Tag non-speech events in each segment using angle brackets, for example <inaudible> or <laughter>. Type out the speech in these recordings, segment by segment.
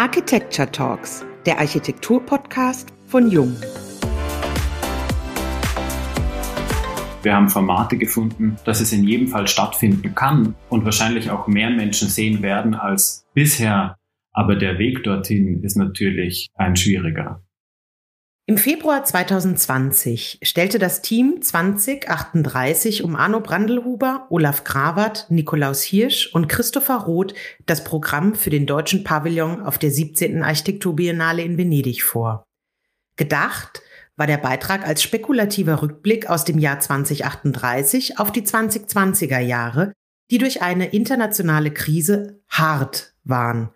Architecture Talks, der Architektur-Podcast von Jung. Wir haben Formate gefunden, dass es in jedem Fall stattfinden kann und wahrscheinlich auch mehr Menschen sehen werden als bisher. Aber der Weg dorthin ist natürlich ein schwieriger. Im Februar 2020 stellte das Team 2038 um Arno Brandelhuber, Olaf Grawert, Nikolaus Hirsch und Christopher Roth das Programm für den deutschen Pavillon auf der 17. Architekturbiennale in Venedig vor. Gedacht war der Beitrag als spekulativer Rückblick aus dem Jahr 2038 auf die 2020er Jahre, die durch eine internationale Krise hart waren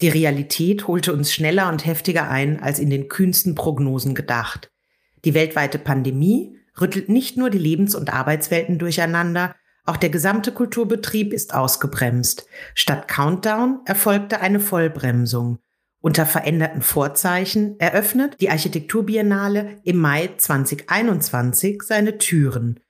die Realität holte uns schneller und heftiger ein als in den kühnsten Prognosen gedacht. Die weltweite Pandemie rüttelt nicht nur die Lebens- und Arbeitswelten durcheinander, auch der gesamte Kulturbetrieb ist ausgebremst. Statt Countdown erfolgte eine Vollbremsung. Unter veränderten Vorzeichen eröffnet die Architekturbiennale im Mai 2021 seine Türen.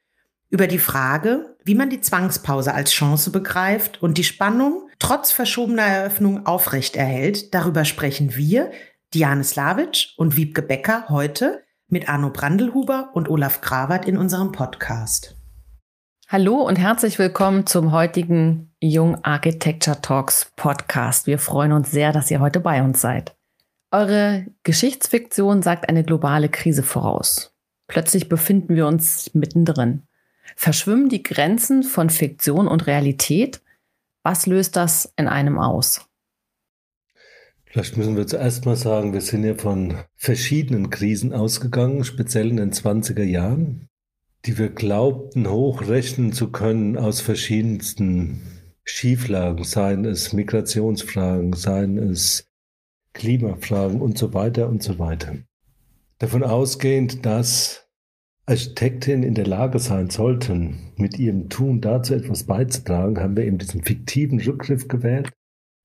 Über die Frage, wie man die Zwangspause als Chance begreift und die Spannung trotz verschobener Eröffnung aufrechterhält. Darüber sprechen wir, Diane Slavic und Wiebke Becker, heute mit Arno Brandelhuber und Olaf Grawert in unserem Podcast. Hallo und herzlich willkommen zum heutigen Jung Architecture Talks Podcast. Wir freuen uns sehr, dass ihr heute bei uns seid. Eure Geschichtsfiktion sagt eine globale Krise voraus. Plötzlich befinden wir uns mittendrin. Verschwimmen die Grenzen von Fiktion und Realität was löst das in einem aus? Vielleicht müssen wir zuerst mal sagen, wir sind ja von verschiedenen Krisen ausgegangen, speziell in den 20er Jahren, die wir glaubten hochrechnen zu können aus verschiedensten Schieflagen, seien es Migrationsfragen, seien es Klimafragen und so weiter und so weiter. Davon ausgehend, dass Architektinnen in der Lage sein sollten, mit ihrem Tun dazu etwas beizutragen, haben wir eben diesen fiktiven Rückgriff gewählt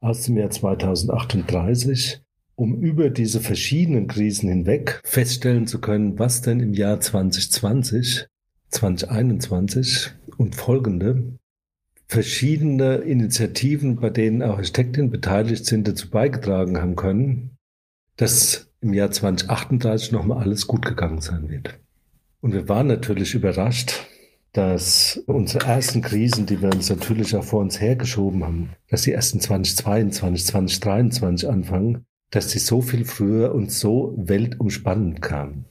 aus dem Jahr 2038, um über diese verschiedenen Krisen hinweg feststellen zu können, was denn im Jahr 2020, 2021 und folgende verschiedene Initiativen, bei denen auch Architektinnen beteiligt sind, dazu beigetragen haben können, dass im Jahr 2038 nochmal alles gut gegangen sein wird. Und wir waren natürlich überrascht, dass unsere ersten Krisen, die wir uns natürlich auch vor uns hergeschoben haben, dass die ersten 2022, 2023 anfangen, dass die so viel früher und so weltumspannend kamen.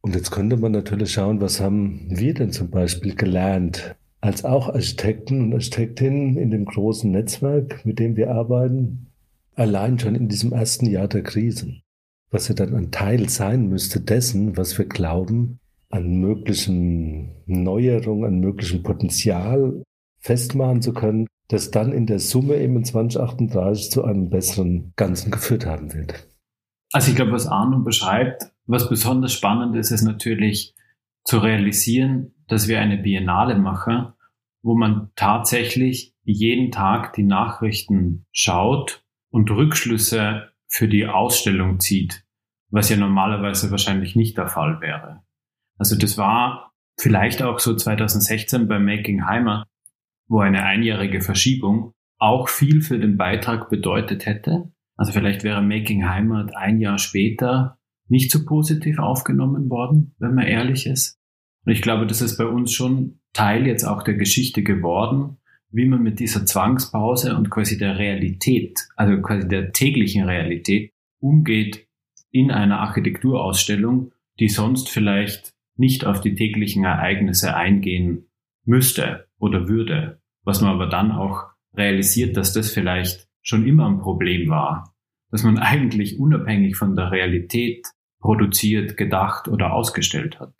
Und jetzt könnte man natürlich schauen, was haben wir denn zum Beispiel gelernt, als auch Architekten und Architektinnen in dem großen Netzwerk, mit dem wir arbeiten, allein schon in diesem ersten Jahr der Krise, was ja dann ein Teil sein müsste dessen, was wir glauben, an möglichen Neuerungen, an möglichem Potenzial festmachen zu können, das dann in der Summe eben in 2038 zu einem besseren Ganzen geführt haben wird. Also ich glaube, was Arno beschreibt, was besonders spannend ist, ist natürlich zu realisieren, dass wir eine Biennale machen, wo man tatsächlich jeden Tag die Nachrichten schaut und Rückschlüsse für die Ausstellung zieht, was ja normalerweise wahrscheinlich nicht der Fall wäre. Also das war vielleicht auch so 2016 bei Making Heimat, wo eine einjährige Verschiebung auch viel für den Beitrag bedeutet hätte. Also vielleicht wäre Making Heimat ein Jahr später nicht so positiv aufgenommen worden, wenn man ehrlich ist. Und ich glaube, das ist bei uns schon Teil jetzt auch der Geschichte geworden, wie man mit dieser Zwangspause und quasi der Realität, also quasi der täglichen Realität umgeht in einer Architekturausstellung, die sonst vielleicht nicht auf die täglichen Ereignisse eingehen müsste oder würde, was man aber dann auch realisiert, dass das vielleicht schon immer ein Problem war, dass man eigentlich unabhängig von der Realität produziert, gedacht oder ausgestellt hat.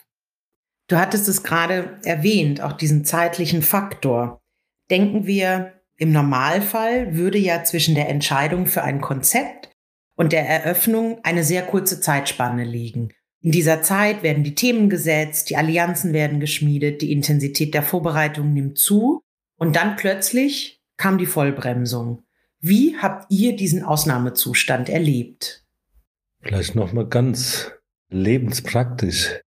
Du hattest es gerade erwähnt, auch diesen zeitlichen Faktor. Denken wir, im Normalfall würde ja zwischen der Entscheidung für ein Konzept und der Eröffnung eine sehr kurze Zeitspanne liegen. In dieser Zeit werden die Themen gesetzt, die Allianzen werden geschmiedet, die Intensität der Vorbereitung nimmt zu und dann plötzlich kam die Vollbremsung. Wie habt ihr diesen Ausnahmezustand erlebt? Vielleicht noch mal ganz lebenspraktisch.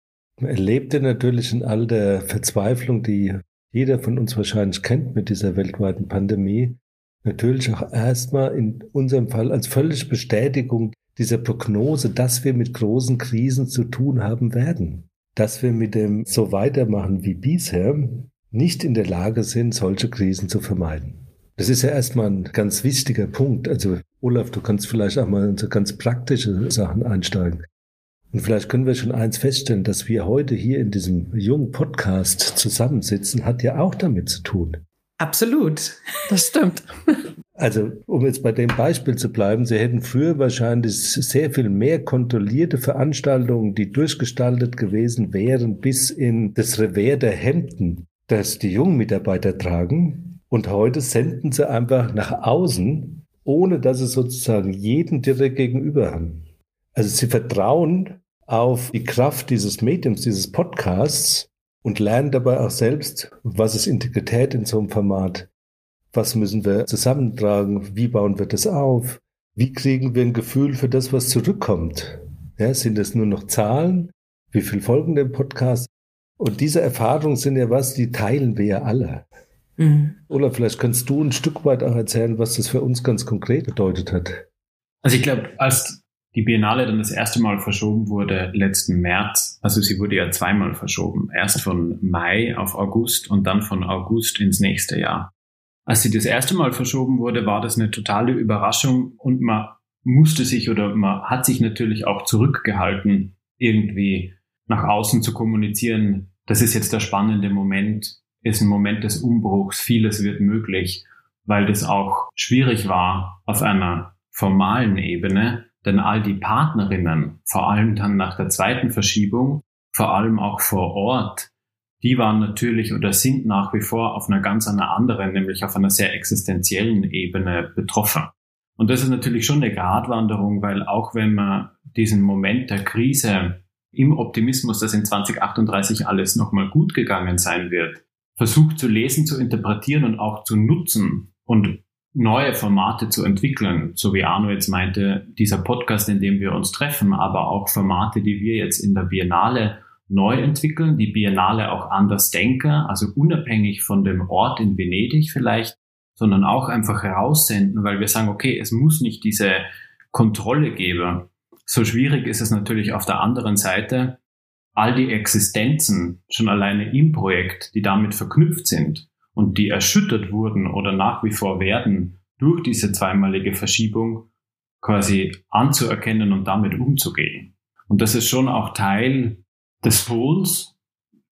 Man erlebte natürlich in all der Verzweiflung, die jeder von uns wahrscheinlich kennt mit dieser weltweiten Pandemie, natürlich auch erstmal in unserem Fall als völlige Bestätigung dieser Prognose, dass wir mit großen Krisen zu tun haben werden. Dass wir mit dem so weitermachen wie bisher nicht in der Lage sind, solche Krisen zu vermeiden. Das ist ja erstmal ein ganz wichtiger Punkt. Also Olaf, du kannst vielleicht auch mal in so ganz praktische Sachen einsteigen. Und vielleicht können wir schon eins feststellen, dass wir heute hier in diesem jungen Podcast zusammensitzen, hat ja auch damit zu tun. Absolut. Das stimmt. Also, um jetzt bei dem Beispiel zu bleiben, Sie hätten früher wahrscheinlich sehr viel mehr kontrollierte Veranstaltungen, die durchgestaltet gewesen wären, bis in das Revers der Hemden, das die jungen Mitarbeiter tragen. Und heute senden sie einfach nach außen, ohne dass sie sozusagen jeden direkt gegenüber haben. Also sie vertrauen auf die Kraft dieses Mediums, dieses Podcasts und lernen dabei auch selbst, was ist Integrität in so einem Format, was müssen wir zusammentragen, wie bauen wir das auf, wie kriegen wir ein Gefühl für das, was zurückkommt. Ja, sind es nur noch Zahlen? Wie viel folgen dem Podcast? Und diese Erfahrungen sind ja was, die teilen wir ja alle. Mhm. Oder vielleicht kannst du ein Stück weit auch erzählen, was das für uns ganz konkret bedeutet hat. Also ich glaube, als die Biennale dann das erste Mal verschoben wurde letzten März. Also sie wurde ja zweimal verschoben. Erst von Mai auf August und dann von August ins nächste Jahr. Als sie das erste Mal verschoben wurde, war das eine totale Überraschung und man musste sich oder man hat sich natürlich auch zurückgehalten, irgendwie nach außen zu kommunizieren. Das ist jetzt der spannende Moment, ist ein Moment des Umbruchs. Vieles wird möglich, weil das auch schwierig war auf einer formalen Ebene denn all die Partnerinnen, vor allem dann nach der zweiten Verschiebung, vor allem auch vor Ort, die waren natürlich oder sind nach wie vor auf einer ganz einer anderen, nämlich auf einer sehr existenziellen Ebene betroffen. Und das ist natürlich schon eine Gratwanderung, weil auch wenn man diesen Moment der Krise im Optimismus, dass in 2038 alles nochmal gut gegangen sein wird, versucht zu lesen, zu interpretieren und auch zu nutzen und neue Formate zu entwickeln, so wie Arno jetzt meinte, dieser Podcast, in dem wir uns treffen, aber auch Formate, die wir jetzt in der Biennale neu entwickeln, die Biennale auch anders denken, also unabhängig von dem Ort in Venedig vielleicht, sondern auch einfach heraussenden, weil wir sagen, okay, es muss nicht diese Kontrolle geben. So schwierig ist es natürlich auf der anderen Seite, all die Existenzen schon alleine im Projekt, die damit verknüpft sind, und die erschüttert wurden oder nach wie vor werden durch diese zweimalige Verschiebung quasi anzuerkennen und damit umzugehen. Und das ist schon auch Teil des Wohls,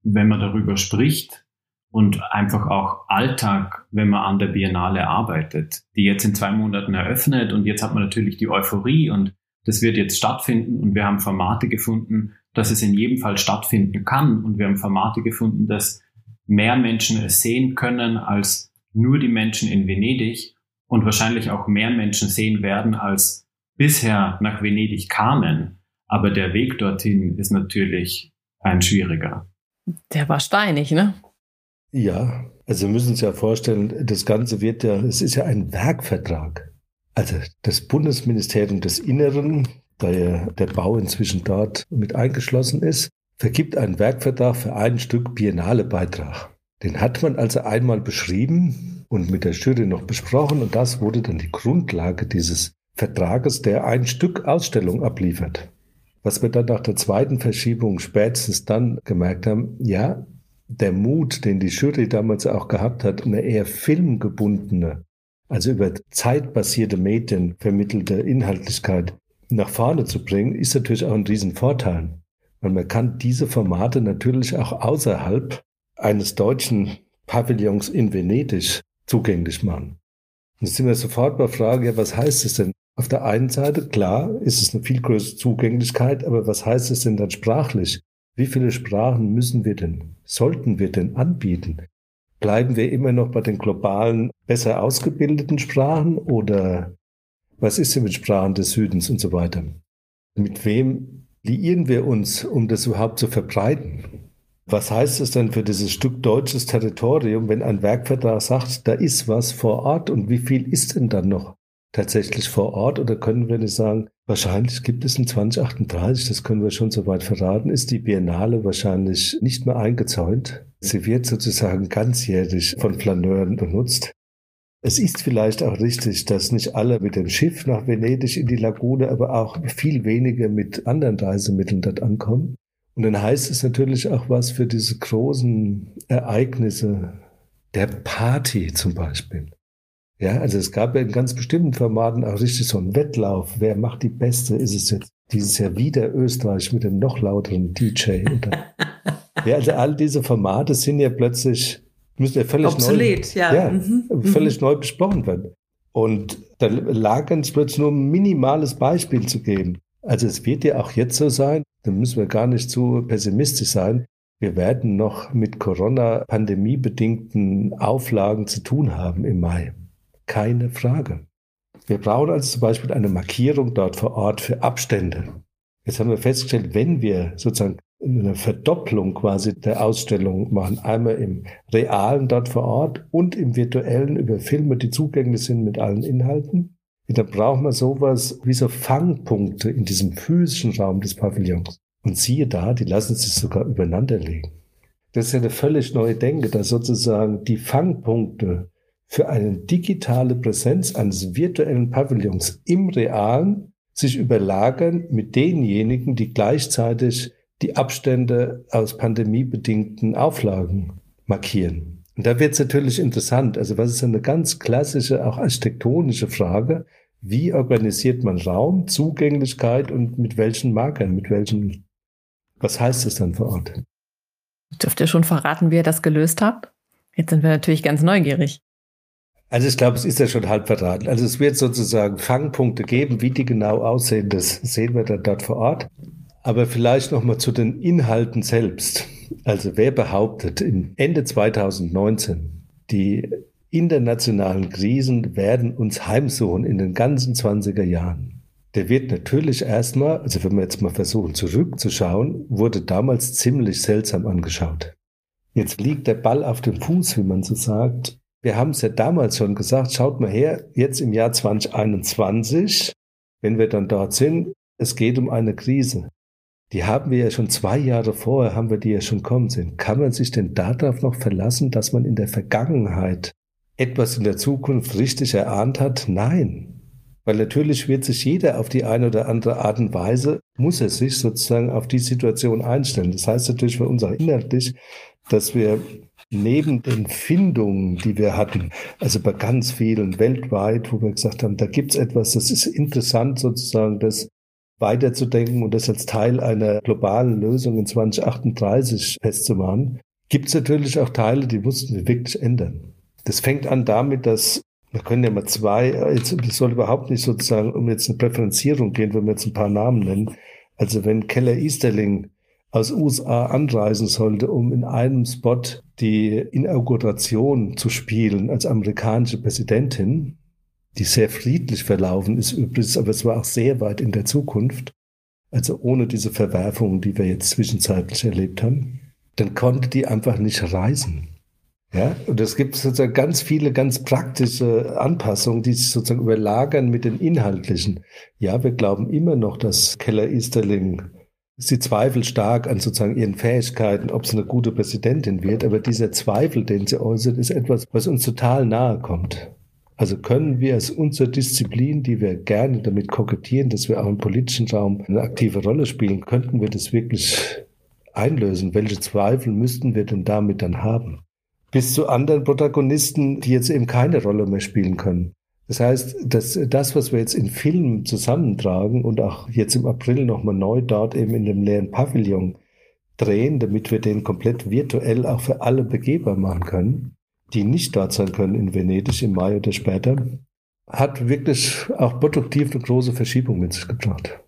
wenn man darüber spricht und einfach auch Alltag, wenn man an der Biennale arbeitet, die jetzt in zwei Monaten eröffnet und jetzt hat man natürlich die Euphorie und das wird jetzt stattfinden und wir haben Formate gefunden, dass es in jedem Fall stattfinden kann und wir haben Formate gefunden, dass mehr Menschen es sehen können als nur die Menschen in Venedig und wahrscheinlich auch mehr Menschen sehen werden, als bisher nach Venedig kamen. Aber der Weg dorthin ist natürlich ein schwieriger. Der war steinig, ne? Ja, also wir müssen uns ja vorstellen, das Ganze wird ja, es ist ja ein Werkvertrag. Also das Bundesministerium des Inneren, da ja der Bau inzwischen dort mit eingeschlossen ist, vergibt einen Werkvertrag für ein Stück Biennale-Beitrag. Den hat man also einmal beschrieben und mit der Jury noch besprochen und das wurde dann die Grundlage dieses Vertrages, der ein Stück Ausstellung abliefert. Was wir dann nach der zweiten Verschiebung spätestens dann gemerkt haben, ja, der Mut, den die Jury damals auch gehabt hat, eine eher filmgebundene, also über zeitbasierte Medien vermittelte Inhaltlichkeit nach vorne zu bringen, ist natürlich auch ein Riesenvorteil. Und man kann diese Formate natürlich auch außerhalb eines deutschen Pavillons in Venedig zugänglich machen. Jetzt sind wir sofort bei Frage, ja, was heißt es denn? Auf der einen Seite, klar, ist es eine viel größere Zugänglichkeit, aber was heißt es denn dann sprachlich? Wie viele Sprachen müssen wir denn, sollten wir denn anbieten? Bleiben wir immer noch bei den globalen, besser ausgebildeten Sprachen oder was ist denn mit Sprachen des Südens und so weiter? Mit wem liieren wir uns, um das überhaupt zu verbreiten? Was heißt es denn für dieses Stück deutsches Territorium, wenn ein Werkvertrag sagt, da ist was vor Ort und wie viel ist denn dann noch tatsächlich vor Ort? Oder können wir nicht sagen, wahrscheinlich gibt es in 2038, das können wir schon soweit verraten, ist die Biennale wahrscheinlich nicht mehr eingezäunt. Sie wird sozusagen ganzjährig von Flaneuren benutzt. Es ist vielleicht auch richtig, dass nicht alle mit dem Schiff nach Venedig in die Lagune, aber auch viel weniger mit anderen Reisemitteln dort ankommen. Und dann heißt es natürlich auch was für diese großen Ereignisse der Party zum Beispiel. Ja, also es gab ja in ganz bestimmten Formaten auch richtig so einen Wettlauf. Wer macht die beste? Ist es jetzt dieses Jahr wieder Österreich mit dem noch lauteren DJ? <laughs> Ja, also all diese Formate sind ja plötzlich müssen ja völlig Obsolet, neu, ja. ja mhm. völlig mhm. neu besprochen werden. Und da lag ganz plötzlich nur ein minimales Beispiel zu geben. Also es wird ja auch jetzt so sein, da müssen wir gar nicht zu pessimistisch sein. Wir werden noch mit Corona-Pandemie bedingten Auflagen zu tun haben im Mai. Keine Frage. Wir brauchen also zum Beispiel eine Markierung dort vor Ort für Abstände. Jetzt haben wir festgestellt, wenn wir sozusagen eine Verdopplung quasi der Ausstellung machen. Einmal im realen dort vor Ort und im virtuellen über Filme, die zugänglich sind mit allen Inhalten. Da brauchen wir sowas wie so Fangpunkte in diesem physischen Raum des Pavillons. Und siehe da, die lassen sich sogar übereinander legen. Das ist ja eine völlig neue Denke, dass sozusagen die Fangpunkte für eine digitale Präsenz eines virtuellen Pavillons im Realen sich überlagern mit denjenigen, die gleichzeitig die Abstände aus pandemiebedingten Auflagen markieren. Und da wird es natürlich interessant. Also was ist eine ganz klassische, auch architektonische Frage? Wie organisiert man Raum, Zugänglichkeit und mit welchen Markern, mit welchen, was heißt das dann vor Ort? Dürft ihr schon verraten, wie ihr das gelöst habt? Jetzt sind wir natürlich ganz neugierig. Also ich glaube, es ist ja schon halb verraten. Also es wird sozusagen Fangpunkte geben, wie die genau aussehen, das sehen wir dann dort vor Ort. Aber vielleicht noch mal zu den Inhalten selbst. Also wer behauptet, im Ende 2019, die internationalen Krisen werden uns heimsuchen in den ganzen 20er Jahren, der wird natürlich erstmal, also wenn wir jetzt mal versuchen zurückzuschauen, wurde damals ziemlich seltsam angeschaut. Jetzt liegt der Ball auf dem Fuß, wie man so sagt. Wir haben es ja damals schon gesagt, schaut mal her, jetzt im Jahr 2021, wenn wir dann dort sind, es geht um eine Krise. Die haben wir ja schon zwei Jahre vorher, haben wir die ja schon kommen sehen. Kann man sich denn darauf noch verlassen, dass man in der Vergangenheit etwas in der Zukunft richtig erahnt hat? Nein. Weil natürlich wird sich jeder auf die eine oder andere Art und Weise, muss er sich sozusagen auf die Situation einstellen. Das heißt natürlich für uns auch inhaltlich, dass wir neben den Findungen, die wir hatten, also bei ganz vielen weltweit, wo wir gesagt haben, da gibt's etwas, das ist interessant sozusagen, das weiterzudenken und das als Teil einer globalen Lösung in 2038 festzumachen, gibt es natürlich auch Teile, die mussten wir wirklich ändern. Das fängt an damit, dass wir können ja mal zwei, jetzt, das soll überhaupt nicht sozusagen um jetzt eine Präferenzierung gehen, wenn wir jetzt ein paar Namen nennen. Also wenn Keller Easterling aus USA anreisen sollte, um in einem Spot die Inauguration zu spielen als amerikanische Präsidentin, die sehr friedlich verlaufen ist übrigens, aber es war auch sehr weit in der Zukunft, also ohne diese Verwerfungen, die wir jetzt zwischenzeitlich erlebt haben, dann konnte die einfach nicht reisen. Ja, und es gibt sozusagen ganz viele ganz praktische Anpassungen, die sich sozusagen überlagern mit den inhaltlichen. Ja, wir glauben immer noch, dass Keller Easterling sie zweifelt stark an sozusagen ihren Fähigkeiten, ob sie eine gute Präsidentin wird, aber dieser Zweifel, den sie äußert, ist etwas, was uns total nahe kommt. Also können wir als unsere Disziplin, die wir gerne damit kokettieren, dass wir auch im politischen Raum eine aktive Rolle spielen, könnten wir das wirklich einlösen? Welche Zweifel müssten wir denn damit dann haben? Bis zu anderen Protagonisten, die jetzt eben keine Rolle mehr spielen können. Das heißt, dass das, was wir jetzt in Filmen zusammentragen und auch jetzt im April nochmal neu dort eben in dem leeren Pavillon drehen, damit wir den komplett virtuell auch für alle begehbar machen können, die nicht dort sein können in Venedig im Mai oder später, hat wirklich auch produktiv eine große Verschiebung mit sich gebracht.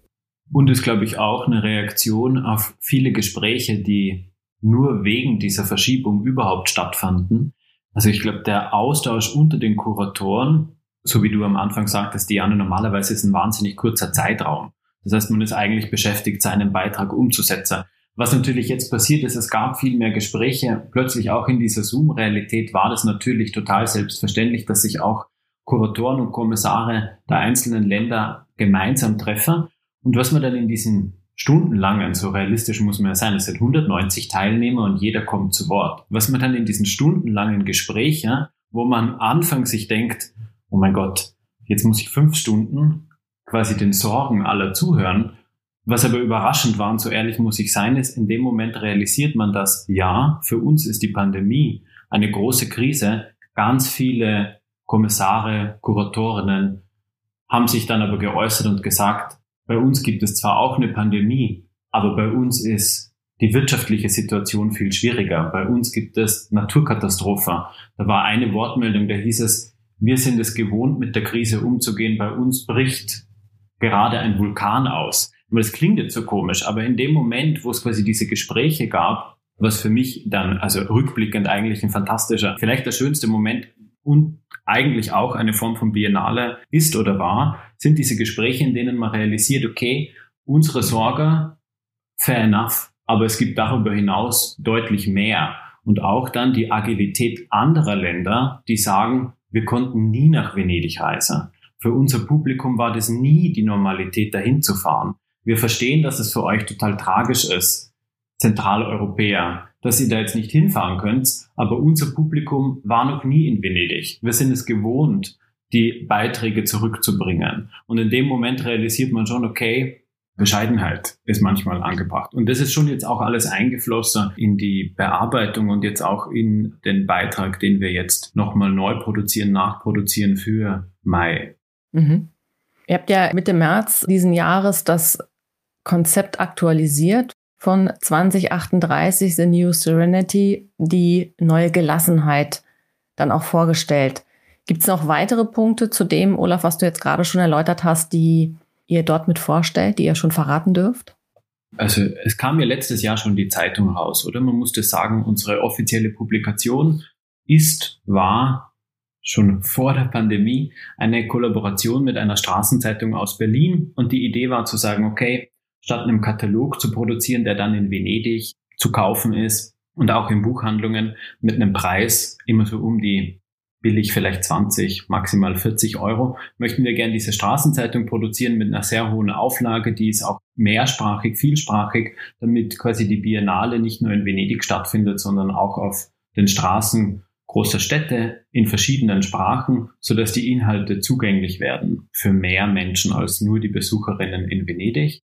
Und ist, glaube ich, auch eine Reaktion auf viele Gespräche, die nur wegen dieser Verschiebung überhaupt stattfanden. Also ich glaube, der Austausch unter den Kuratoren, so wie du am Anfang sagtest, Diane, normalerweise ist ein wahnsinnig kurzer Zeitraum. Das heißt, man ist eigentlich beschäftigt, seinen Beitrag umzusetzen. Was natürlich jetzt passiert ist, es gab viel mehr Gespräche. Plötzlich auch in dieser Zoom-Realität war das natürlich total selbstverständlich, dass sich auch Kuratoren und Kommissare der einzelnen Länder gemeinsam treffen. Und was man dann in diesen stundenlangen, so realistisch muss man ja sein, es sind 190 Teilnehmer und jeder kommt zu Wort. Was man dann in diesen stundenlangen Gesprächen wo man anfangs sich denkt, oh mein Gott, jetzt muss ich fünf Stunden quasi den Sorgen aller zuhören. Was aber überraschend war, und so ehrlich muss ich sein, ist, in dem Moment realisiert man dass, ja, für uns ist die Pandemie eine große Krise. Ganz viele Kommissare, Kuratorinnen haben sich dann aber geäußert und gesagt, bei uns gibt es zwar auch eine Pandemie, aber bei uns ist die wirtschaftliche Situation viel schwieriger. Bei uns gibt es Naturkatastrophen. Da war eine Wortmeldung, da hieß es, wir sind es gewohnt, mit der Krise umzugehen. Bei uns bricht gerade ein Vulkan aus. das klingt jetzt so komisch, aber in dem Moment, wo es quasi diese Gespräche gab, was für mich dann, also rückblickend eigentlich ein fantastischer, vielleicht der schönste Moment und eigentlich auch eine Form von Biennale ist oder war, sind diese Gespräche, in denen man realisiert, okay, unsere Sorge, fair enough, aber es gibt darüber hinaus deutlich mehr. Und auch dann die Agilität anderer Länder, die sagen, wir konnten nie nach Venedig reisen. Für unser Publikum war das nie die Normalität, dahin zu fahren. Wir verstehen, dass es für euch total tragisch ist, Zentraleuropäer, dass ihr da jetzt nicht hinfahren könnt, aber unser Publikum war noch nie in Venedig. Wir sind es gewohnt, die Beiträge zurückzubringen. Und in dem Moment realisiert man schon, okay, Bescheidenheit ist manchmal angebracht. Und das ist schon jetzt auch alles eingeflossen in die Bearbeitung und jetzt auch in den Beitrag, den wir jetzt nochmal neu produzieren, nachproduzieren für Mai. Mhm. Ihr habt ja Mitte März diesen Jahres das Konzept aktualisiert von 2038, The New Serenity, die neue Gelassenheit dann auch vorgestellt. Gibt es noch weitere Punkte zu dem, Olaf, was du jetzt gerade schon erläutert hast, die ihr dort mit vorstellt, die ihr schon verraten dürft? Also es kam ja letztes Jahr schon die Zeitung raus, oder? Man musste sagen, unsere offizielle Publikation ist, war schon vor der Pandemie eine Kollaboration mit einer Straßenzeitung aus Berlin. Und die Idee war zu sagen, okay, statt einem Katalog zu produzieren, der dann in Venedig zu kaufen ist und auch in Buchhandlungen mit einem Preis immer so um die billig vielleicht 20, maximal 40 Euro, möchten wir gerne diese Straßenzeitung produzieren mit einer sehr hohen Auflage, die ist auch mehrsprachig, vielsprachig, damit quasi die Biennale nicht nur in Venedig stattfindet, sondern auch auf den Straßen großer Städte in verschiedenen Sprachen, so dass die Inhalte zugänglich werden für mehr Menschen als nur die Besucherinnen in Venedig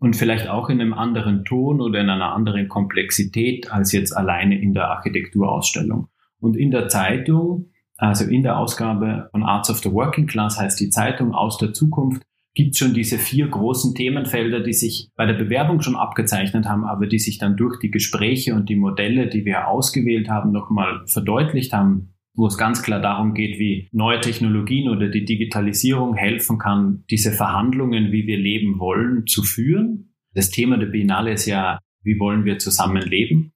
und vielleicht auch in einem anderen Ton oder in einer anderen Komplexität als jetzt alleine in der Architekturausstellung. Und in der Zeitung also in der Ausgabe von Arts of the Working Class heißt die Zeitung aus der Zukunft, gibt schon diese vier großen Themenfelder, die sich bei der Bewerbung schon abgezeichnet haben, aber die sich dann durch die Gespräche und die Modelle, die wir ausgewählt haben, nochmal verdeutlicht haben, wo es ganz klar darum geht, wie neue Technologien oder die Digitalisierung helfen kann, diese Verhandlungen, wie wir leben wollen, zu führen. Das Thema der Biennale ist ja, wie wollen wir zusammen leben?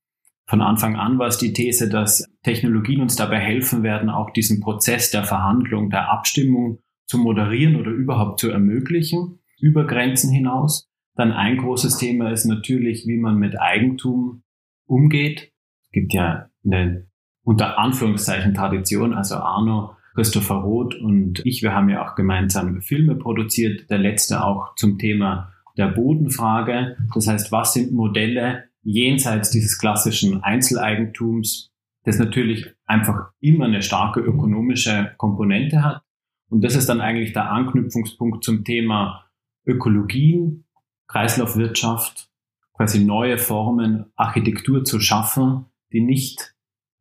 Von Anfang an war es die These, dass Technologien uns dabei helfen werden, auch diesen Prozess der Verhandlung, der Abstimmung zu moderieren oder überhaupt zu ermöglichen, über Grenzen hinaus. Dann ein großes Thema ist natürlich, wie man mit Eigentum umgeht. Es gibt ja eine unter Anführungszeichen Tradition, also Arno, Christopher Roth und ich, wir haben ja auch gemeinsam Filme produziert, der letzte auch zum Thema der Bodenfrage. Das heißt, was sind Modelle, jenseits dieses klassischen Einzeleigentums, das natürlich einfach immer eine starke ökonomische Komponente hat. Und das ist dann eigentlich der Anknüpfungspunkt zum Thema Ökologien, Kreislaufwirtschaft, quasi neue Formen, Architektur zu schaffen, die nicht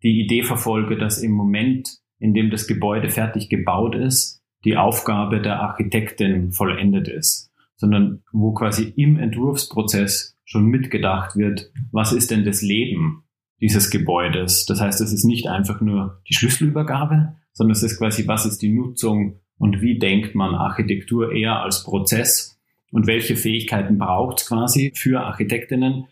die Idee verfolge, dass im Moment, in dem das Gebäude fertig gebaut ist, die Aufgabe der Architektin vollendet ist, sondern wo quasi im Entwurfsprozess schon mitgedacht wird, was ist denn das Leben dieses Gebäudes? Das heißt, es ist nicht einfach nur die Schlüsselübergabe, sondern es ist quasi, was ist die Nutzung und wie denkt man Architektur eher als Prozess und welche Fähigkeiten braucht es quasi für Architektinnen,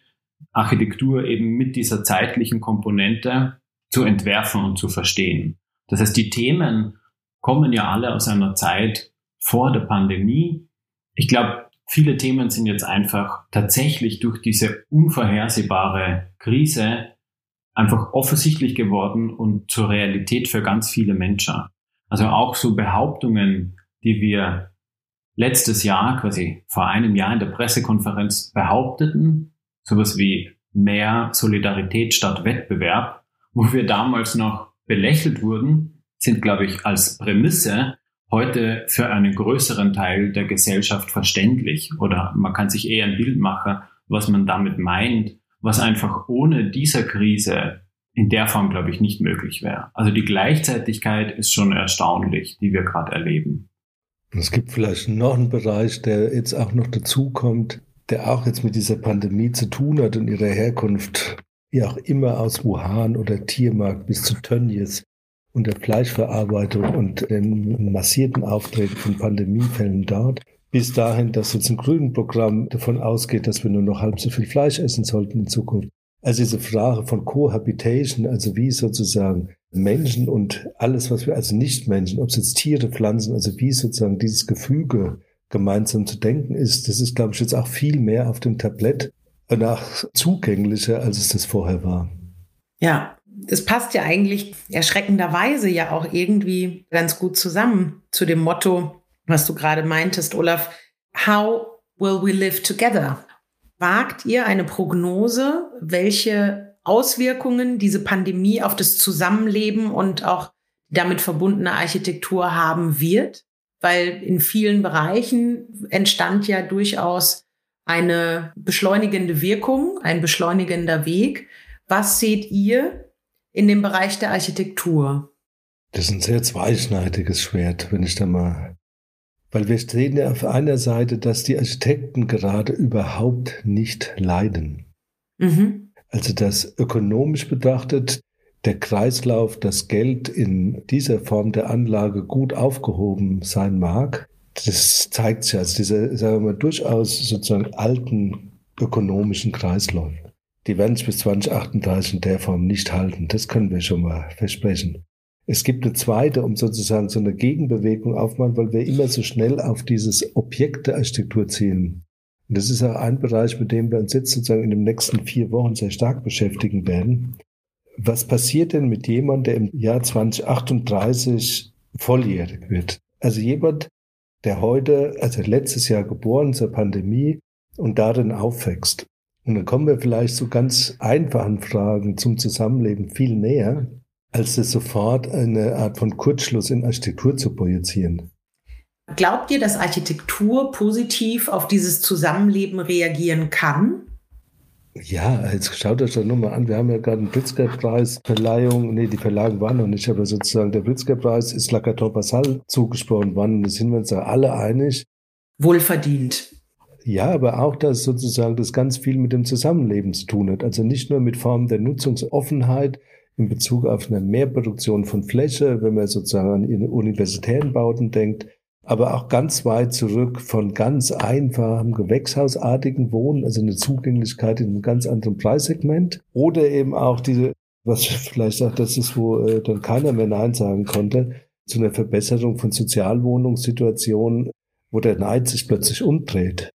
Architektur eben mit dieser zeitlichen Komponente zu entwerfen und zu verstehen. Das heißt, die Themen kommen ja alle aus einer Zeit vor der Pandemie. Ich glaube, Viele Themen sind jetzt einfach tatsächlich durch diese unvorhersehbare Krise einfach offensichtlich geworden und zur Realität für ganz viele Menschen. Also auch so Behauptungen, die wir letztes Jahr, quasi vor einem Jahr in der Pressekonferenz behaupteten, sowas wie mehr Solidarität statt Wettbewerb, wo wir damals noch belächelt wurden, sind, glaube ich, als Prämisse heute für einen größeren Teil der Gesellschaft verständlich. Oder man kann sich eher ein Bild machen, was man damit meint, was einfach ohne dieser Krise in der Form, glaube ich, nicht möglich wäre. Also die Gleichzeitigkeit ist schon erstaunlich, die wir gerade erleben. Es gibt vielleicht noch einen Bereich, der jetzt auch noch dazukommt, der auch jetzt mit dieser Pandemie zu tun hat und ihrer Herkunft, wie auch immer aus Wuhan oder Tiermarkt bis zu Tönnies und der Fleischverarbeitung und den massierten Auftreten von Pandemiefällen dort, bis dahin, dass jetzt ein grünen Programm davon ausgeht, dass wir nur noch halb so viel Fleisch essen sollten in Zukunft. Also diese Frage von Cohabitation, also wie sozusagen Menschen und alles, was wir, also Nicht-Menschen, ob es jetzt Tiere, Pflanzen, also wie sozusagen dieses Gefüge gemeinsam zu denken ist, das ist, glaube ich, jetzt auch viel mehr auf dem Tablett nach zugänglicher, als es das vorher war. Ja, es passt ja eigentlich erschreckenderweise ja auch irgendwie ganz gut zusammen zu dem Motto, was du gerade meintest, Olaf. How will we live together? Wagt ihr eine Prognose, welche Auswirkungen diese Pandemie auf das Zusammenleben und auch damit verbundene Architektur haben wird? Weil in vielen Bereichen entstand ja durchaus eine beschleunigende Wirkung, ein beschleunigender Weg. Was seht ihr in dem Bereich der Architektur? Das ist ein sehr zweischneidiges Schwert, wenn ich da mal weil wir sehen ja auf einer Seite, dass die Architekten gerade überhaupt nicht leiden. Mhm. Also dass ökonomisch betrachtet der Kreislauf, das Geld in dieser Form der Anlage gut aufgehoben sein mag, das zeigt sich als diese, sagen wir mal, durchaus sozusagen alten ökonomischen Kreisläufe. Die werden sich bis 2038 in der Form nicht halten. Das können wir schon mal versprechen. Es gibt eine zweite, um sozusagen so eine Gegenbewegung aufmachen, weil wir immer so schnell auf dieses Objekt der Architektur zielen. Und das ist auch ein Bereich, mit dem wir uns jetzt sozusagen in den nächsten vier Wochen sehr stark beschäftigen werden. Was passiert denn mit jemandem, der im Jahr 2038 volljährig wird? Also jemand, der heute, also letztes Jahr geboren zur Pandemie und darin aufwächst. Und dann kommen wir vielleicht zu ganz einfachen Fragen zum Zusammenleben viel näher als es sofort eine Art von Kurzschluss in Architektur zu projizieren. Glaubt ihr, dass Architektur positiv auf dieses Zusammenleben reagieren kann? Ja, jetzt schaut euch das nur mal an. Wir haben ja gerade einen Pritzker-Preis-Verleihung. Nee, die Verleihung war noch nicht, aber sozusagen der Pritzker-Preis ist Lakator Basal zugesprochen worden. Da sind wir uns ja alle einig. Wohlverdient. Ja, aber auch, dass sozusagen das ganz viel mit dem Zusammenleben zu tun hat. Also nicht nur mit Formen der Nutzungsoffenheit, in Bezug auf eine Mehrproduktion von Fläche, wenn man sozusagen an universitären Bauten denkt, aber auch ganz weit zurück von ganz einfachem gewächshausartigen Wohnen, also eine Zugänglichkeit in einem ganz anderen Preissegment oder eben auch diese, was vielleicht auch das ist, wo äh, dann keiner mehr Nein sagen konnte, zu einer Verbesserung von Sozialwohnungssituationen, wo der Neid sich plötzlich umdreht.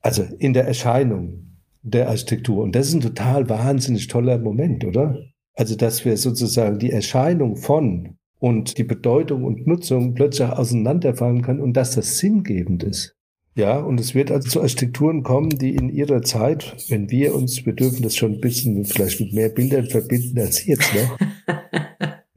Also in der Erscheinung der Architektur. Und das ist ein total wahnsinnig toller Moment, oder? Also, dass wir sozusagen die Erscheinung von und die Bedeutung und Nutzung plötzlich auseinanderfallen kann und dass das sinngebend ist. Ja, und es wird also zu Architekturen kommen, die in ihrer Zeit, wenn wir uns, wir dürfen das schon ein bisschen vielleicht mit mehr Bildern verbinden als jetzt, ne?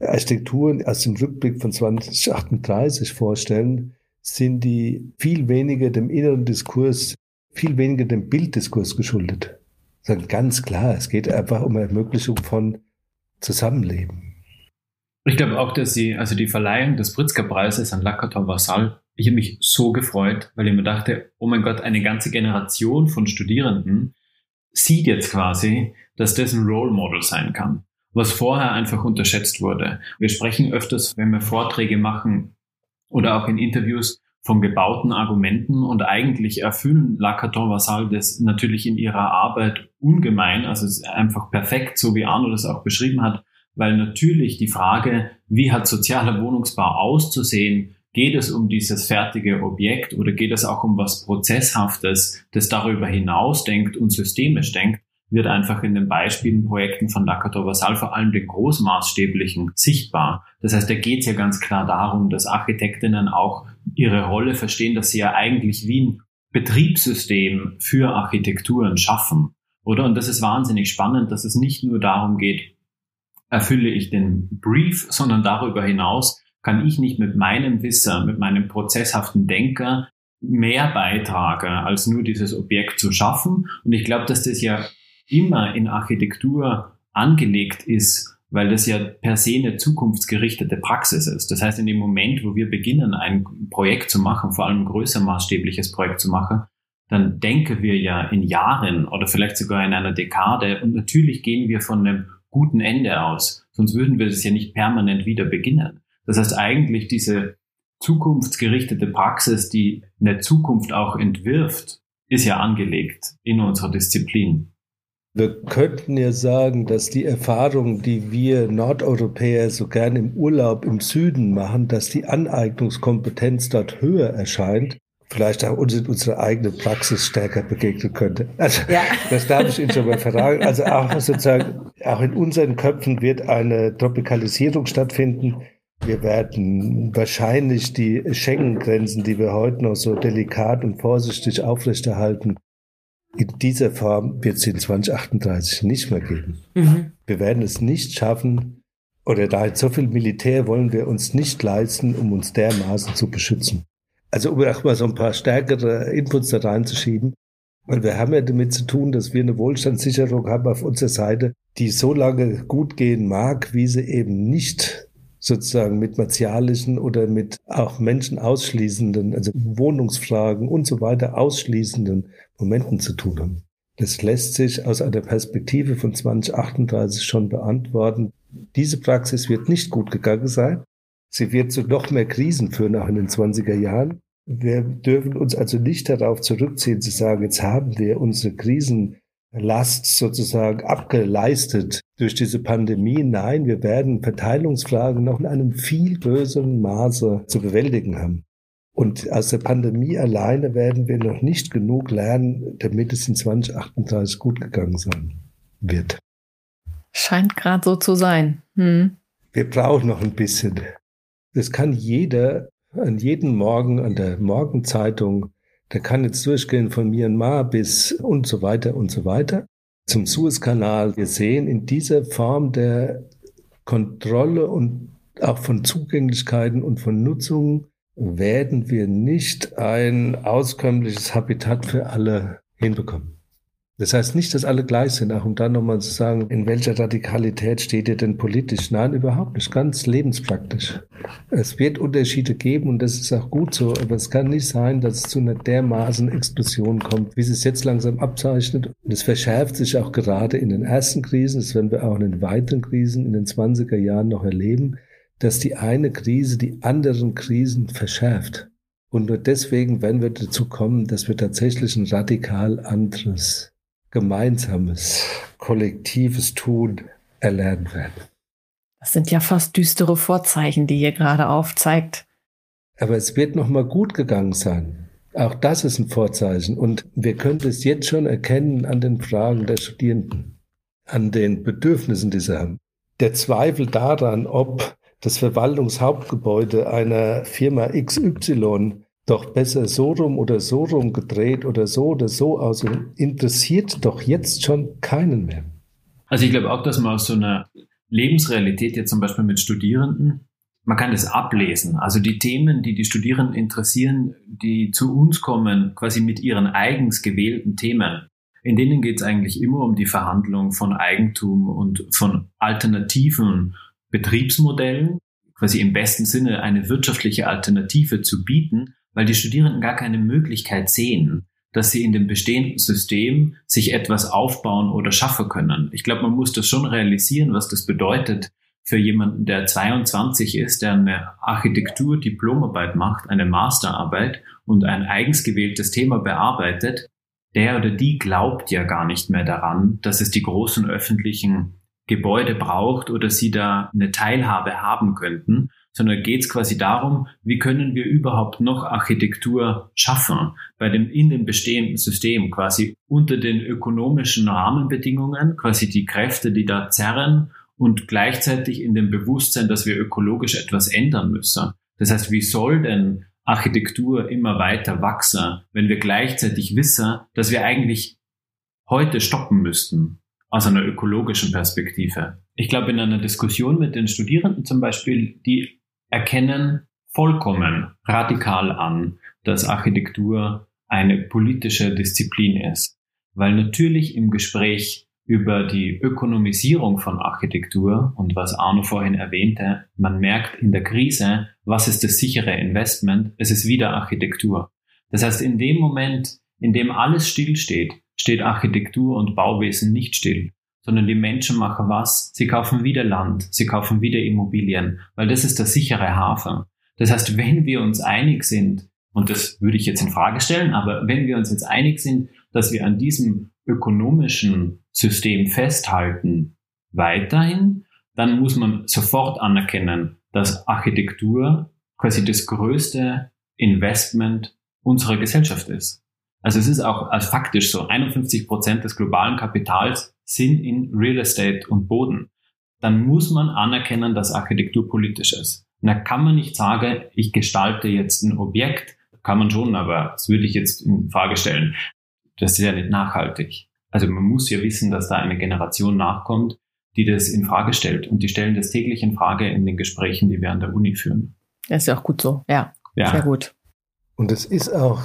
<laughs> Architekturen aus dem Rückblick von 2038 vorstellen, sind die viel weniger dem inneren Diskurs, viel weniger dem Bilddiskurs geschuldet. Sagen ganz klar, es geht einfach um Ermöglichung von zusammenleben. Ich glaube auch, dass die, also die Verleihung des Pritzker-Preises an Lakator Vassal, ich habe mich so gefreut, weil ich mir dachte, oh mein Gott, eine ganze Generation von Studierenden sieht jetzt quasi, dass das ein Role Model sein kann, was vorher einfach unterschätzt wurde. Wir sprechen öfters, wenn wir Vorträge machen oder auch in Interviews von gebauten Argumenten und eigentlich erfüllen Lacaton Vassal das natürlich in ihrer Arbeit ungemein, also es ist einfach perfekt, so wie Arno das auch beschrieben hat, weil natürlich die Frage, wie hat sozialer Wohnungsbau auszusehen, geht es um dieses fertige Objekt oder geht es auch um was Prozesshaftes, das darüber hinaus denkt und systemisch denkt, wird einfach in den Beispielen, Projekten von Lakator Vassal vor allem den großmaßstäblichen sichtbar. Das heißt, da geht es ja ganz klar darum, dass Architektinnen auch ihre Rolle verstehen, dass sie ja eigentlich wie ein Betriebssystem für Architekturen schaffen. Oder? Und das ist wahnsinnig spannend, dass es nicht nur darum geht, erfülle ich den Brief, sondern darüber hinaus, kann ich nicht mit meinem Wissen, mit meinem prozesshaften Denker mehr beitragen, als nur dieses Objekt zu schaffen. Und ich glaube, dass das ja immer in Architektur angelegt ist, weil das ja per se eine zukunftsgerichtete Praxis ist. Das heißt, in dem Moment, wo wir beginnen, ein Projekt zu machen, vor allem ein größer maßstäbliches Projekt zu machen, dann denken wir ja in Jahren oder vielleicht sogar in einer Dekade und natürlich gehen wir von einem guten Ende aus, sonst würden wir das ja nicht permanent wieder beginnen. Das heißt eigentlich diese zukunftsgerichtete Praxis, die eine Zukunft auch entwirft, ist ja angelegt in unserer Disziplin. Wir könnten ja sagen, dass die Erfahrungen, die wir Nordeuropäer so gern im Urlaub im Süden machen, dass die Aneignungskompetenz dort höher erscheint, vielleicht auch uns in unserer eigenen Praxis stärker begegnen könnte. Also, ja. das darf ich Ihnen schon mal verraten. Also auch sozusagen, auch in unseren Köpfen wird eine Tropikalisierung stattfinden. Wir werden wahrscheinlich die Schengen-Grenzen, die wir heute noch so delikat und vorsichtig aufrechterhalten, in dieser Form wird es in 2038 nicht mehr geben. Mhm. Wir werden es nicht schaffen, oder da so viel Militär wollen wir uns nicht leisten, um uns dermaßen zu beschützen. Also um auch mal so ein paar stärkere Inputs da reinzuschieben. Weil wir haben ja damit zu tun, dass wir eine Wohlstandssicherung haben auf unserer Seite, die so lange gut gehen mag, wie sie eben nicht sozusagen mit martialischen oder mit auch Menschen ausschließenden, also Wohnungsfragen und so weiter ausschließenden Momenten zu tun haben. Das lässt sich aus einer Perspektive von 2038 schon beantworten. Diese Praxis wird nicht gut gegangen sein. Sie wird zu noch mehr Krisen führen, auch in den 20er Jahren. Wir dürfen uns also nicht darauf zurückziehen, zu sagen, jetzt haben wir unsere Krisenlast sozusagen abgeleistet durch diese Pandemie. Nein, wir werden Verteilungsfragen noch in einem viel größeren Maße zu bewältigen haben. Und aus der Pandemie alleine werden wir noch nicht genug lernen, damit es in 2038 gut gegangen sein wird. Scheint gerade so zu sein. Hm. Wir brauchen noch ein bisschen. Das kann jeder an jedem Morgen an der Morgenzeitung, der kann jetzt durchgehen von Myanmar bis und so weiter und so weiter zum Suezkanal. Wir sehen in dieser Form der Kontrolle und auch von Zugänglichkeiten und von Nutzung werden wir nicht ein auskömmliches Habitat für alle hinbekommen. Das heißt nicht, dass alle gleich sind, auch um dann nochmal zu sagen, in welcher Radikalität steht ihr denn politisch? Nein, überhaupt nicht, ganz lebenspraktisch. Es wird Unterschiede geben und das ist auch gut so, aber es kann nicht sein, dass es zu einer dermaßen Explosion kommt, wie es es jetzt langsam abzeichnet. Und es verschärft sich auch gerade in den ersten Krisen, das werden wir auch in den weiteren Krisen in den 20er Jahren noch erleben, dass die eine Krise die anderen Krisen verschärft. Und nur deswegen werden wir dazu kommen, dass wir tatsächlich ein radikal anderes gemeinsames, kollektives Tun erlernen werden. Das sind ja fast düstere Vorzeichen, die ihr gerade aufzeigt. Aber es wird noch mal gut gegangen sein. Auch das ist ein Vorzeichen. Und wir können es jetzt schon erkennen an den Fragen der Studierenden, an den Bedürfnissen, die sie haben. Der Zweifel daran, ob das Verwaltungshauptgebäude einer Firma XY doch besser so rum oder so rum gedreht oder so oder so aus und interessiert doch jetzt schon keinen mehr. Also ich glaube auch, dass man aus so einer Lebensrealität jetzt zum Beispiel mit Studierenden, man kann das ablesen. Also die Themen, die die Studierenden interessieren, die zu uns kommen, quasi mit ihren eigens gewählten Themen, in denen geht es eigentlich immer um die Verhandlung von Eigentum und von alternativen Betriebsmodellen, quasi im besten Sinne eine wirtschaftliche Alternative zu bieten, weil die Studierenden gar keine Möglichkeit sehen, dass sie in dem bestehenden System sich etwas aufbauen oder schaffen können. Ich glaube, man muss das schon realisieren, was das bedeutet für jemanden, der 22 ist, der eine Architektur-Diplomarbeit macht, eine Masterarbeit und ein eigens gewähltes Thema bearbeitet. Der oder die glaubt ja gar nicht mehr daran, dass es die großen öffentlichen Gebäude braucht oder sie da eine Teilhabe haben könnten, sondern geht es quasi darum, wie können wir überhaupt noch Architektur schaffen bei dem in dem bestehenden System quasi unter den ökonomischen Rahmenbedingungen, quasi die Kräfte, die da zerren und gleichzeitig in dem Bewusstsein, dass wir ökologisch etwas ändern müssen. Das heißt, wie soll denn Architektur immer weiter wachsen, wenn wir gleichzeitig wissen, dass wir eigentlich heute stoppen müssten aus einer ökologischen Perspektive. Ich glaube, in einer Diskussion mit den Studierenden zum Beispiel, die erkennen vollkommen radikal an, dass Architektur eine politische Disziplin ist. Weil natürlich im Gespräch über die Ökonomisierung von Architektur und was Arno vorhin erwähnte, man merkt in der Krise, was ist das sichere Investment? Es ist wieder Architektur. Das heißt, in dem Moment, in dem alles stillsteht, steht Architektur und Bauwesen nicht still, sondern die Menschen machen was? Sie kaufen wieder Land, sie kaufen wieder Immobilien, weil das ist der sichere Hafen. Das heißt, wenn wir uns einig sind, und das würde ich jetzt in Frage stellen, aber wenn wir uns jetzt einig sind, dass wir an diesem ökonomischen System festhalten, weiterhin, dann muss man sofort anerkennen, dass Architektur quasi das größte Investment unserer Gesellschaft ist. Also es ist auch als faktisch so, 51 Prozent des globalen Kapitals sind in Real Estate und Boden. Dann muss man anerkennen, dass Architektur politisch ist. Und da kann man nicht sagen, ich gestalte jetzt ein Objekt, kann man schon, aber das würde ich jetzt in Frage stellen. Das ist ja nicht nachhaltig. Also man muss ja wissen, dass da eine Generation nachkommt, die das in Frage stellt. Und die stellen das täglich in Frage in den Gesprächen, die wir an der Uni führen. Das ist ja auch gut so. Ja, ja. sehr gut. Und es ist auch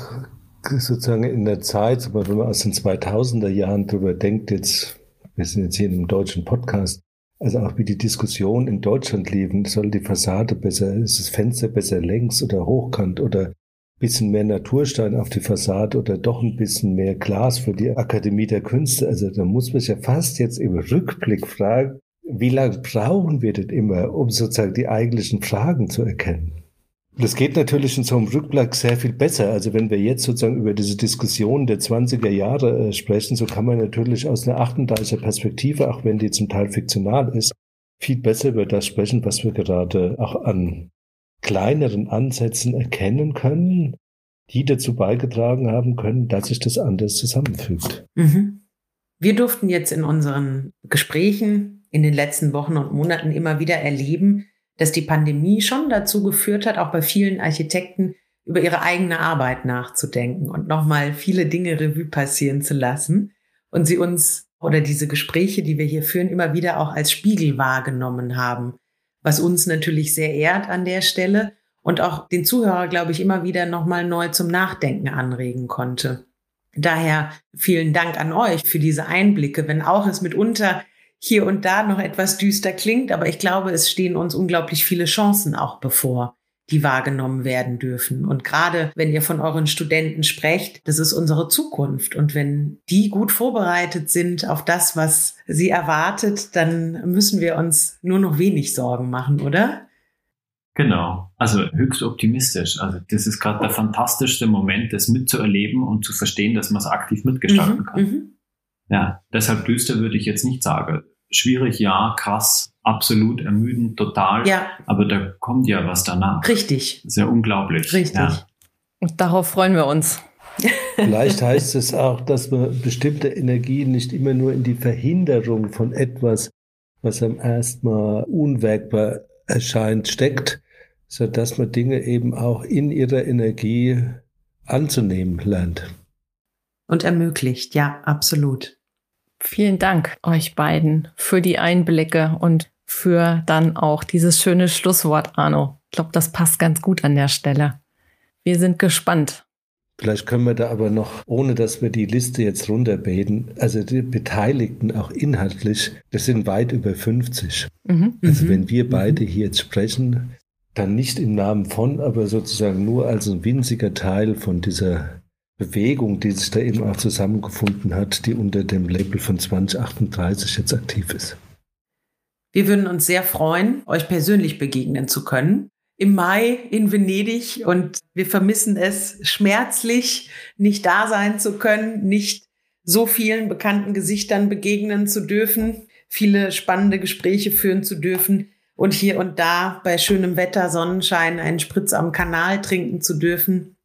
sozusagen in der Zeit, wenn man aus den 2000er Jahren drüber denkt, jetzt, wir sind jetzt hier in einem deutschen Podcast, also auch wie die Diskussion in Deutschland liefen, soll die Fassade besser, ist das Fenster besser längs oder hochkant oder bisschen mehr Naturstein auf die Fassade oder doch ein bisschen mehr Glas für die Akademie der Künste. Also da muss man sich ja fast jetzt im Rückblick fragen, wie lange brauchen wir denn immer, um sozusagen die eigentlichen Fragen zu erkennen? Das geht natürlich in so einem Rückblick sehr viel besser. Also wenn wir jetzt sozusagen über diese Diskussion der 20er Jahre äh, sprechen, so kann man natürlich aus einer 38er Perspektive, auch wenn die zum Teil fiktional ist, viel besser über das sprechen, was wir gerade auch an kleineren Ansätzen erkennen können, die dazu beigetragen haben können, dass sich das anders zusammenfügt. Mhm. Wir durften jetzt in unseren Gesprächen in den letzten Wochen und Monaten immer wieder erleben, dass die Pandemie schon dazu geführt hat, auch bei vielen Architekten über ihre eigene Arbeit nachzudenken und nochmal viele Dinge Revue passieren zu lassen und sie uns oder diese Gespräche, die wir hier führen, immer wieder auch als Spiegel wahrgenommen haben was uns natürlich sehr ehrt an der Stelle und auch den Zuhörer, glaube ich, immer wieder nochmal neu zum Nachdenken anregen konnte. Daher vielen Dank an euch für diese Einblicke, wenn auch es mitunter hier und da noch etwas düster klingt, aber ich glaube, es stehen uns unglaublich viele Chancen auch bevor die wahrgenommen werden dürfen. Und gerade wenn ihr von euren Studenten sprecht, das ist unsere Zukunft. Und wenn die gut vorbereitet sind auf das, was sie erwartet, dann müssen wir uns nur noch wenig Sorgen machen, oder? Genau, also höchst optimistisch. Also das ist gerade der fantastischste Moment, das mitzuerleben und zu verstehen, dass man es aktiv mitgestalten mhm, kann. Ja, deshalb düster würde ich jetzt nicht sagen. Schwierig, ja, krass, absolut ermüdend, total. Ja. Aber da kommt ja was danach. Richtig. Sehr ja unglaublich. Richtig. Ja. Und darauf freuen wir uns. <laughs> Vielleicht heißt es auch, dass man bestimmte Energien nicht immer nur in die Verhinderung von etwas, was am ersten Mal unwägbar erscheint, steckt, sodass man Dinge eben auch in ihrer Energie anzunehmen lernt. Und ermöglicht, ja, absolut. Vielen Dank euch beiden für die Einblicke und für dann auch dieses schöne Schlusswort, Arno. Ich glaube, das passt ganz gut an der Stelle. Wir sind gespannt. Vielleicht können wir da aber noch, ohne dass wir die Liste jetzt runterbeten, also die Beteiligten auch inhaltlich, das sind weit über 50. Mhm. Also mhm. wenn wir beide hier jetzt sprechen, dann nicht im Namen von, aber sozusagen nur als ein winziger Teil von dieser Bewegung, die sich da eben auch zusammengefunden hat, die unter dem Label von 2038 jetzt aktiv ist. Wir würden uns sehr freuen, euch persönlich begegnen zu können. Im Mai in Venedig und wir vermissen es schmerzlich, nicht da sein zu können, nicht so vielen bekannten Gesichtern begegnen zu dürfen, viele spannende Gespräche führen zu dürfen und hier und da bei schönem Wetter, Sonnenschein einen Spritz am Kanal trinken zu dürfen.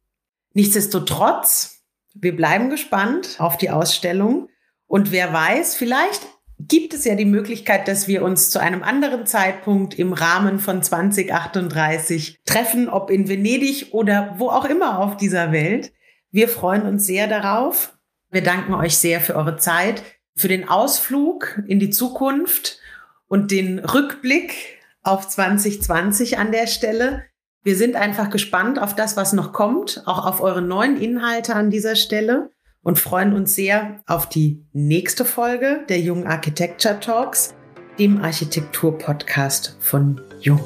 Nichtsdestotrotz, wir bleiben gespannt auf die Ausstellung und wer weiß, vielleicht gibt es ja die Möglichkeit, dass wir uns zu einem anderen Zeitpunkt im Rahmen von 2038 treffen, ob in Venedig oder wo auch immer auf dieser Welt. Wir freuen uns sehr darauf. Wir danken euch sehr für eure Zeit, für den Ausflug in die Zukunft und den Rückblick auf 2020 an der Stelle. Wir sind einfach gespannt auf das, was noch kommt, auch auf eure neuen Inhalte an dieser Stelle und freuen uns sehr auf die nächste Folge der Jung Architecture Talks, dem Architektur-Podcast von Jung.